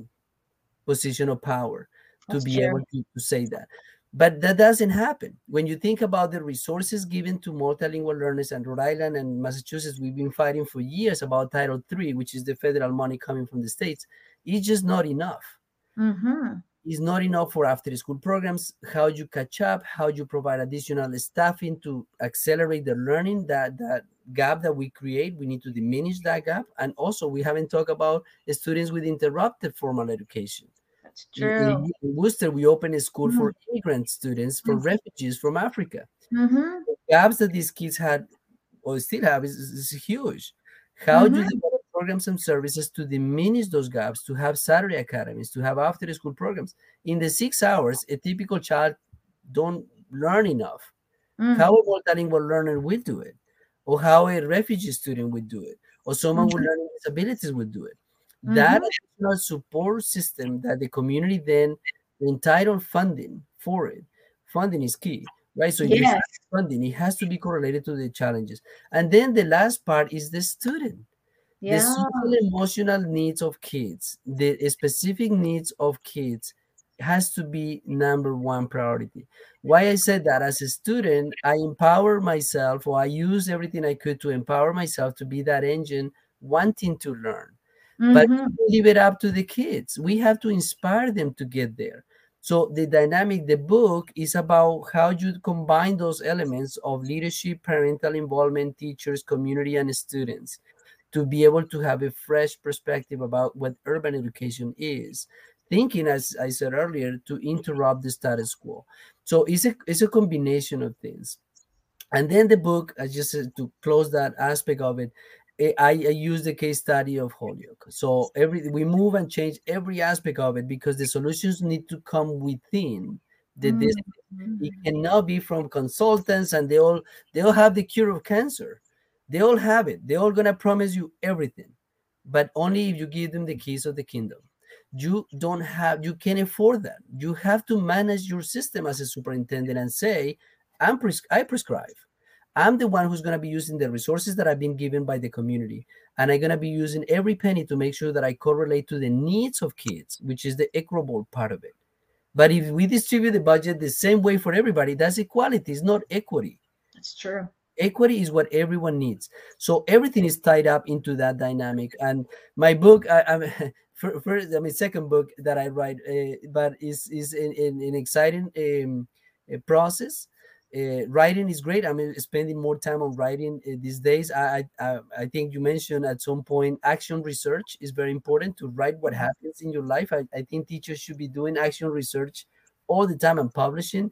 position of power to be true. able to, to say that but that doesn't happen. When you think about the resources given to multilingual learners and rhode island and massachusetts we've been fighting for years about title iii which is the federal money coming from the states it's just not enough. Mhm. is not enough for after school programs. How you catch up how you provide additional staffing to accelerate the learning that that gap that we create we need to diminish that gap. And also we haven't talked about students with interrupted formal education That's In- in, in worcester we opened a school for immigrant students for Mhm. refugees from africa Mhm. the gaps that these kids had or still have is, is, huge. How do Mhm. they develop programs and services to diminish those gaps, to have Saturday academies, to have after school programs? In the six hours, a typical child don't learn enough. Mm. How a multilingual learner will do it, or how a refugee student would do it, or someone with learning disabilities would do it. That mm-hmm. additional support system that the community then entitled funding for it. Funding is key, right? So Yes. funding, it has to be correlated to the challenges. And then the last part is the student. The social emotional needs of kids, the specific needs of kids has to be number one priority. Why I said that as a student, I empower myself or I use everything I could to empower myself to be that engine wanting to learn. But Mhm. we leave it up to the kids. We have to inspire them to get there. So the dynamic, the book is about how you combine those elements of leadership, parental involvement, teachers, community, and students to be able to have a fresh perspective about what urban education is. Thinking, as I said earlier, to interrupt the status quo. So it's a it's a combination of things. And then the book, I just said to close that aspect of it, I, I use the case study of Holyoke. So every we move and change every aspect of it because the solutions need to come within the Mm. district. It cannot be from consultants and they all they all have the cure of cancer. They all have it. They're all gonna promise you everything, but only if you give them the keys of the kingdom. You don't have you can't afford that. You have to manage your system as a superintendent and say, I'm pres- I prescribe. I'm the one who's going to be using the resources that I've been given by the community. And I'm going to be using every penny to make sure that I correlate to the needs of kids, which is the equitable part of it. But if we distribute the budget the same way for everybody, that's equality, it's not equity. That's true. Equity is what everyone needs. So everything is tied up into that dynamic. And my book, I, I'm first, I mean, second book that I write, uh, but is is an, an, an exciting um, uh, process uh, writing is great. I'm uh, spending more time on writing uh, these days. I, I I think you mentioned at some point action research is very important to write what happens in your life. I, I think teachers should be doing action research all the time and publishing.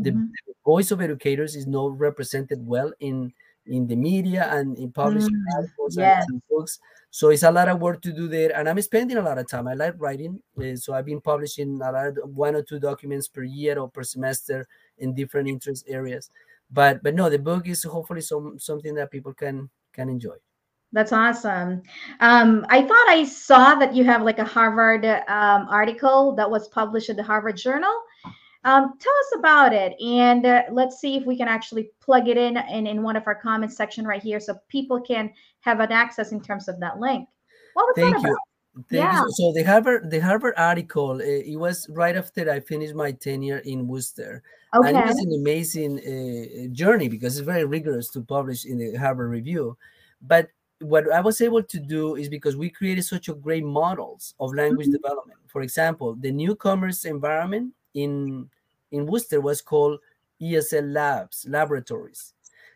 The, Mhm. the voice of educators is not represented well in in the media and in publishing Mm, articles yes. and books. So it's a lot of work to do there, and I'm spending a lot of time. I like writing, uh, so I've been publishing a lot, of, one or two documents per year or per semester in different interest areas. But but no, the book is hopefully some something that people can can enjoy. That's awesome. Um, I thought I saw that you have like a Harvard um, article that was published in the Harvard Journal. Um, tell us about it, and uh, let's see if we can actually plug it in, in in one of our comments section right here, so people can have an access in terms of that link. What was Thank that you. Thank Yeah. you. So the Harvard the Harvard article uh, it was right after I finished my tenure in Worcester, and it was an amazing uh, journey because it's very rigorous to publish in the Harvard Review. But what I was able to do is because we created such a great models of language Mhm. development. For example, the newcomers environment in in Worcester was called ESL Labs Laboratories.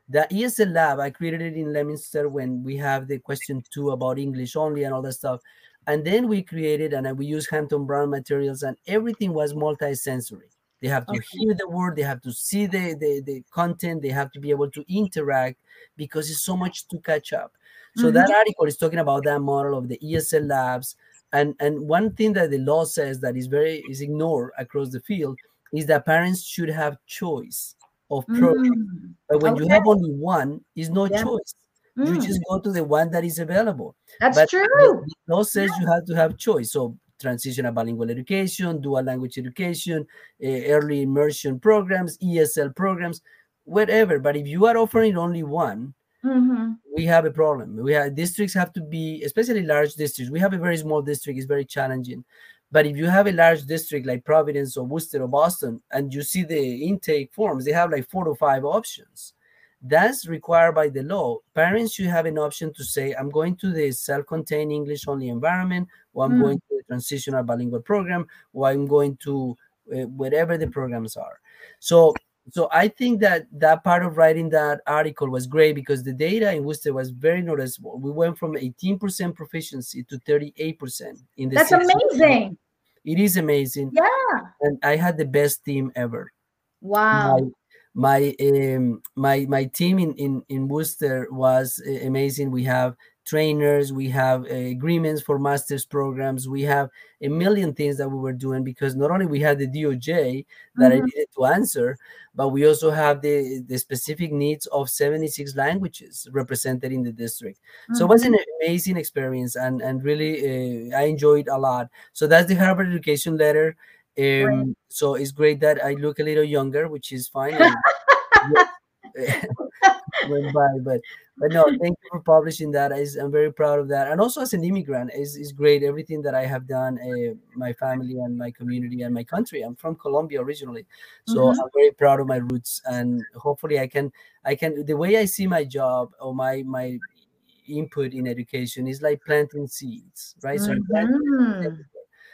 The ESL Lab I created it in Leominster when we have the question two about English only and all that stuff. And then we created and we use Hampton Brown materials, and everything was multi-sensory. They have to Okay. hear the word, they have to see the, the, the content, they have to be able to interact because it's so much to catch up. So that mm-hmm. article is talking about that model of the ESL labs. And and one thing that the law says that is very is ignored across the field is that parents should have choice of program. Mm, But when you have only one, is no Yeah. choice. You mm, just go to the one that is available. That's But true. the law says you have to have choice. So transitional bilingual education, dual language education, uh, early immersion programs, ESL programs, whatever. But if you are offering only one, hmm we have a problem. We have districts have to be, especially large districts. We have a very small district; it's very challenging. But if you have a large district like Providence or Worcester or Boston, and you see the intake forms, they have like four to five options. That's required by the law. Parents should have an option to say, "I'm going to the self-contained English-only environment, or I'm Mm. going to the transitional bilingual program, or I'm going to uh, whatever the programs are." So so I think that that part of writing that article was great because the data in Worcester was very noticeable. We went from 18% proficiency to 38% in the That's amazing. It is amazing, Yeah. and I had the best team ever. Wow. My my um, my my team in in in Worcester was uh, amazing. We have trainers, we have uh, agreements for masters programs, we have a million things that we were doing because not only we had the DOJ that I Mhm. needed to answer, but we also have the the specific needs of 76 languages represented in the district. So it was an amazing experience and and really uh, I enjoyed a lot. So that's the Harvard Education Letter. Um, so it's great that I look a little younger, which is fine. and- yes, went by, but but no, thank you for publishing that. I, I'm very proud of that, and also as an immigrant, is is great. Everything that I have done, uh, my family and my community and my country. I'm from Colombia originally, so Mhm. I'm very proud of my roots, and hopefully, I can I can the way I see my job or my my input in education is like planting seeds, right? So plant Mhm.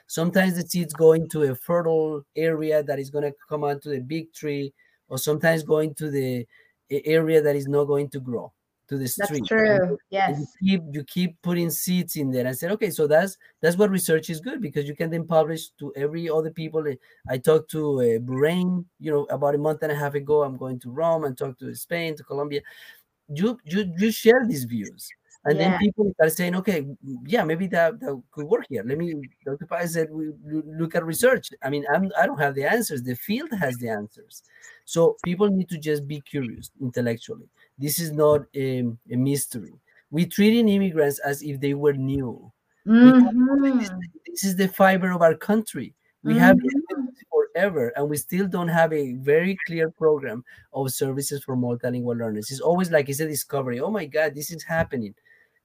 Sometimes the seeds go into a fertile area that is going to come out to a big tree, or sometimes going to the area that is not going to grow to the street. That's true. Yes. You keep you keep putting seeds in there. I said, okay, so that's that's what research is good because you can then publish to every other people. I talked to uh, Bahrain, you know, about a month and a half ago. I'm going to Rome and talk to Spain, to Colombia. You you you share these views. And yeah. then people start saying, okay, yeah, maybe that, that could work here. Let me, Dr. Paez said, we look at research. I mean, I'm, I don't have the answers. The field has the answers. So people need to just be curious intellectually. This is not a, a mystery. We're treating immigrants as if they were new. Mm-hmm. This, this, is the fiber of our country. We mm-hmm. have forever, and we still don't have a very clear program of services for multilingual learners. It's always like it's a discovery. Oh my God, this is happening.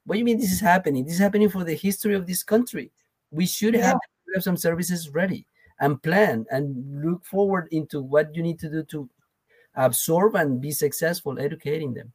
What do you mean this is happening? This is happening for the history of this country. We should Yeah. have have some services ready and plan and look forward into what you need to do to absorb and be successful educating them.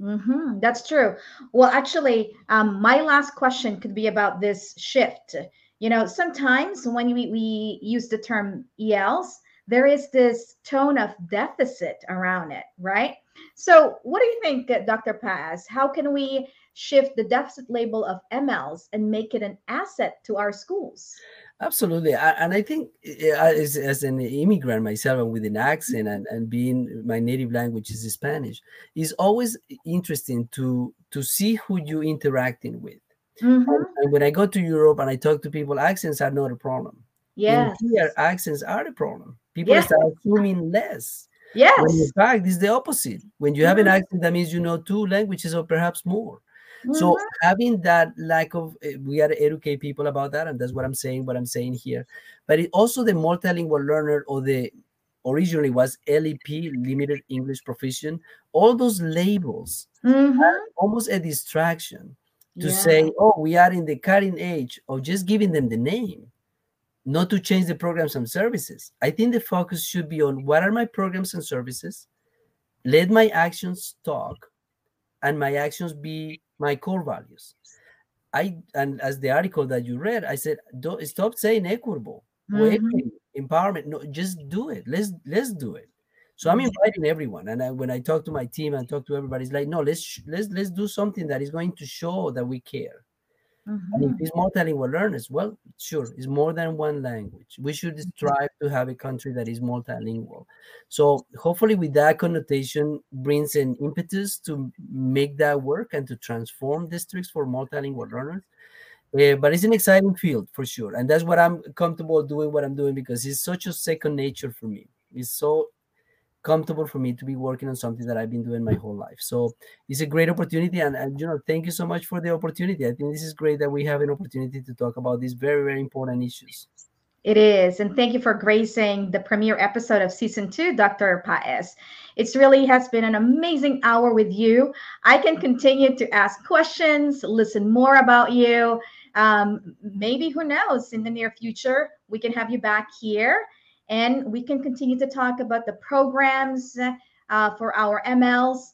hmm That's true. Well, actually, um, my last question could be about this shift. You know, sometimes when we, we use the term ELs, there is this tone of deficit around it, right? So, what do you think, uh, Dr. Paez? How can we shift the deficit label of MLs and make it an asset to our schools? Absolutely. I, and I think as, as an immigrant myself and with an accent and, and being my native language is Spanish, is always interesting to to see who you're interacting with. Mhm. And, and when I go to Europe and I talk to people, accents are not a problem. Yeah. Yes. here, accents are the problem. People Yeah. start assuming less. When in Yes. fact, it's the opposite. When you have an Mhm. accent, that means you know two languages or perhaps more. So Mhm. having that lack of, uh, we got to educate people about that, and that's what I'm saying. What I'm saying here, but it also the multilingual learner or the originally was LEP, limited English proficient. All those labels Mhm. almost a distraction to Yeah. say, oh, we are in the cutting edge of just giving them the name, not to change the programs and services. I think the focus should be on what are my programs and services. Let my actions talk, and my actions be my core values. I and as the article that you read, I said, don't stop saying equitable, Mhm. equity, empowerment. No, just do it. Let's let's do it. So I'm Mhm. inviting everyone, and I, when I talk to my team and talk to everybody, it's like, no, let's let's let's do something that is going to show that we care. And if it's multilingual learners, well, sure, it's more than one language. We should strive to have a country that is multilingual. So hopefully, with that connotation, brings an impetus to make that work and to transform districts for multilingual learners. Uh, but it's an exciting field for sure, and that's what I'm comfortable doing. What I'm doing because it's such a second nature for me. It's so comfortable for me to be working on something that I've been doing my whole life. So it's a great opportunity, and, and you know, thank you so much for the opportunity. I think this is great that we have an opportunity to talk about these very, very important issues. It is. And thank you for gracing the premiere episode of season two, Dr. Paez. It's really has been an amazing hour with you. I can continue to ask questions, listen more about you. Um, maybe, who knows, in the near future, we can have you back here and we can continue to talk about the programs uh, for our MLs.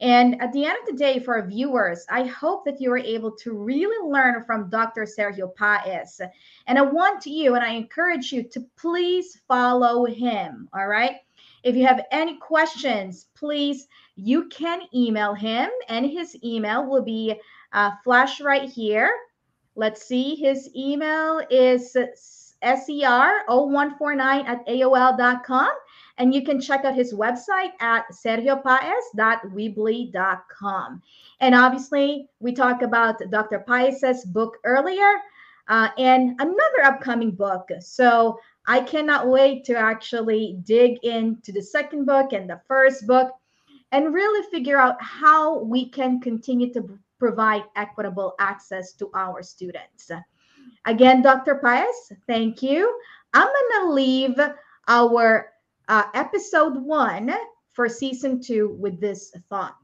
And at the end of the day, for our viewers, I hope that you are able to really learn from Dr. Sergio Paez. And I want you and I encourage you to please follow him. All right. If you have any questions, please, you can email him, and his email will be uh, flash right here. Let's see. His email is ser0149 at aol.com. And you can check out his website at sergiopaez.weebly.com. And obviously, we talked about Dr. Paez's book earlier uh, and another upcoming book. So I cannot wait to actually dig into the second book and the first book and really figure out how we can continue to provide equitable access to our students. Again, Dr. Paez, thank you. I'm going to leave our uh, episode one for season two with this thought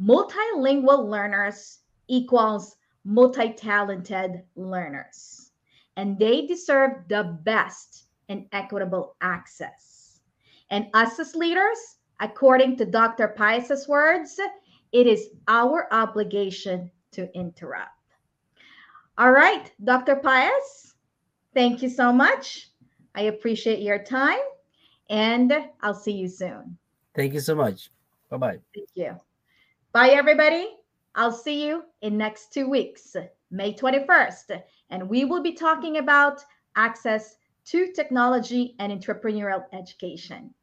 multilingual learners equals multi talented learners, and they deserve the best and equitable access. And us as leaders, according to Dr. Paez's words, it is our obligation to interrupt. All right, Dr. Paez, thank you so much. I appreciate your time and I'll see you soon. Thank you so much. Bye bye. Thank you. Bye, everybody. I'll see you in next two weeks, May 21st, and we will be talking about access to technology and entrepreneurial education.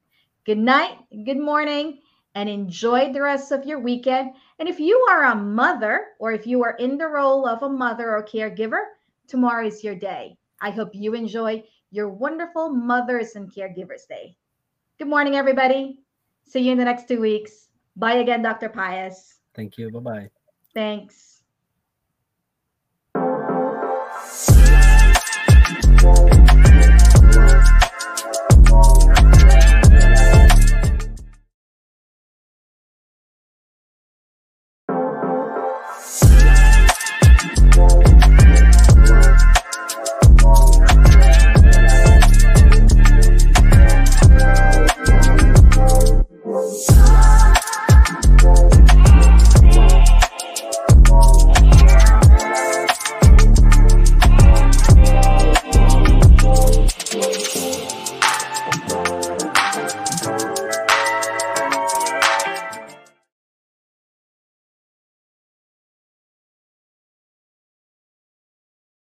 Good night, good morning, and enjoy the rest of your weekend. And if you are a mother or if you are in the role of a mother or caregiver, tomorrow is your day. I hope you enjoy your wonderful Mothers and Caregivers Day. Good morning, everybody. See you in the next two weeks. Bye again, Dr. Paez. Thank you. Bye bye. Thanks.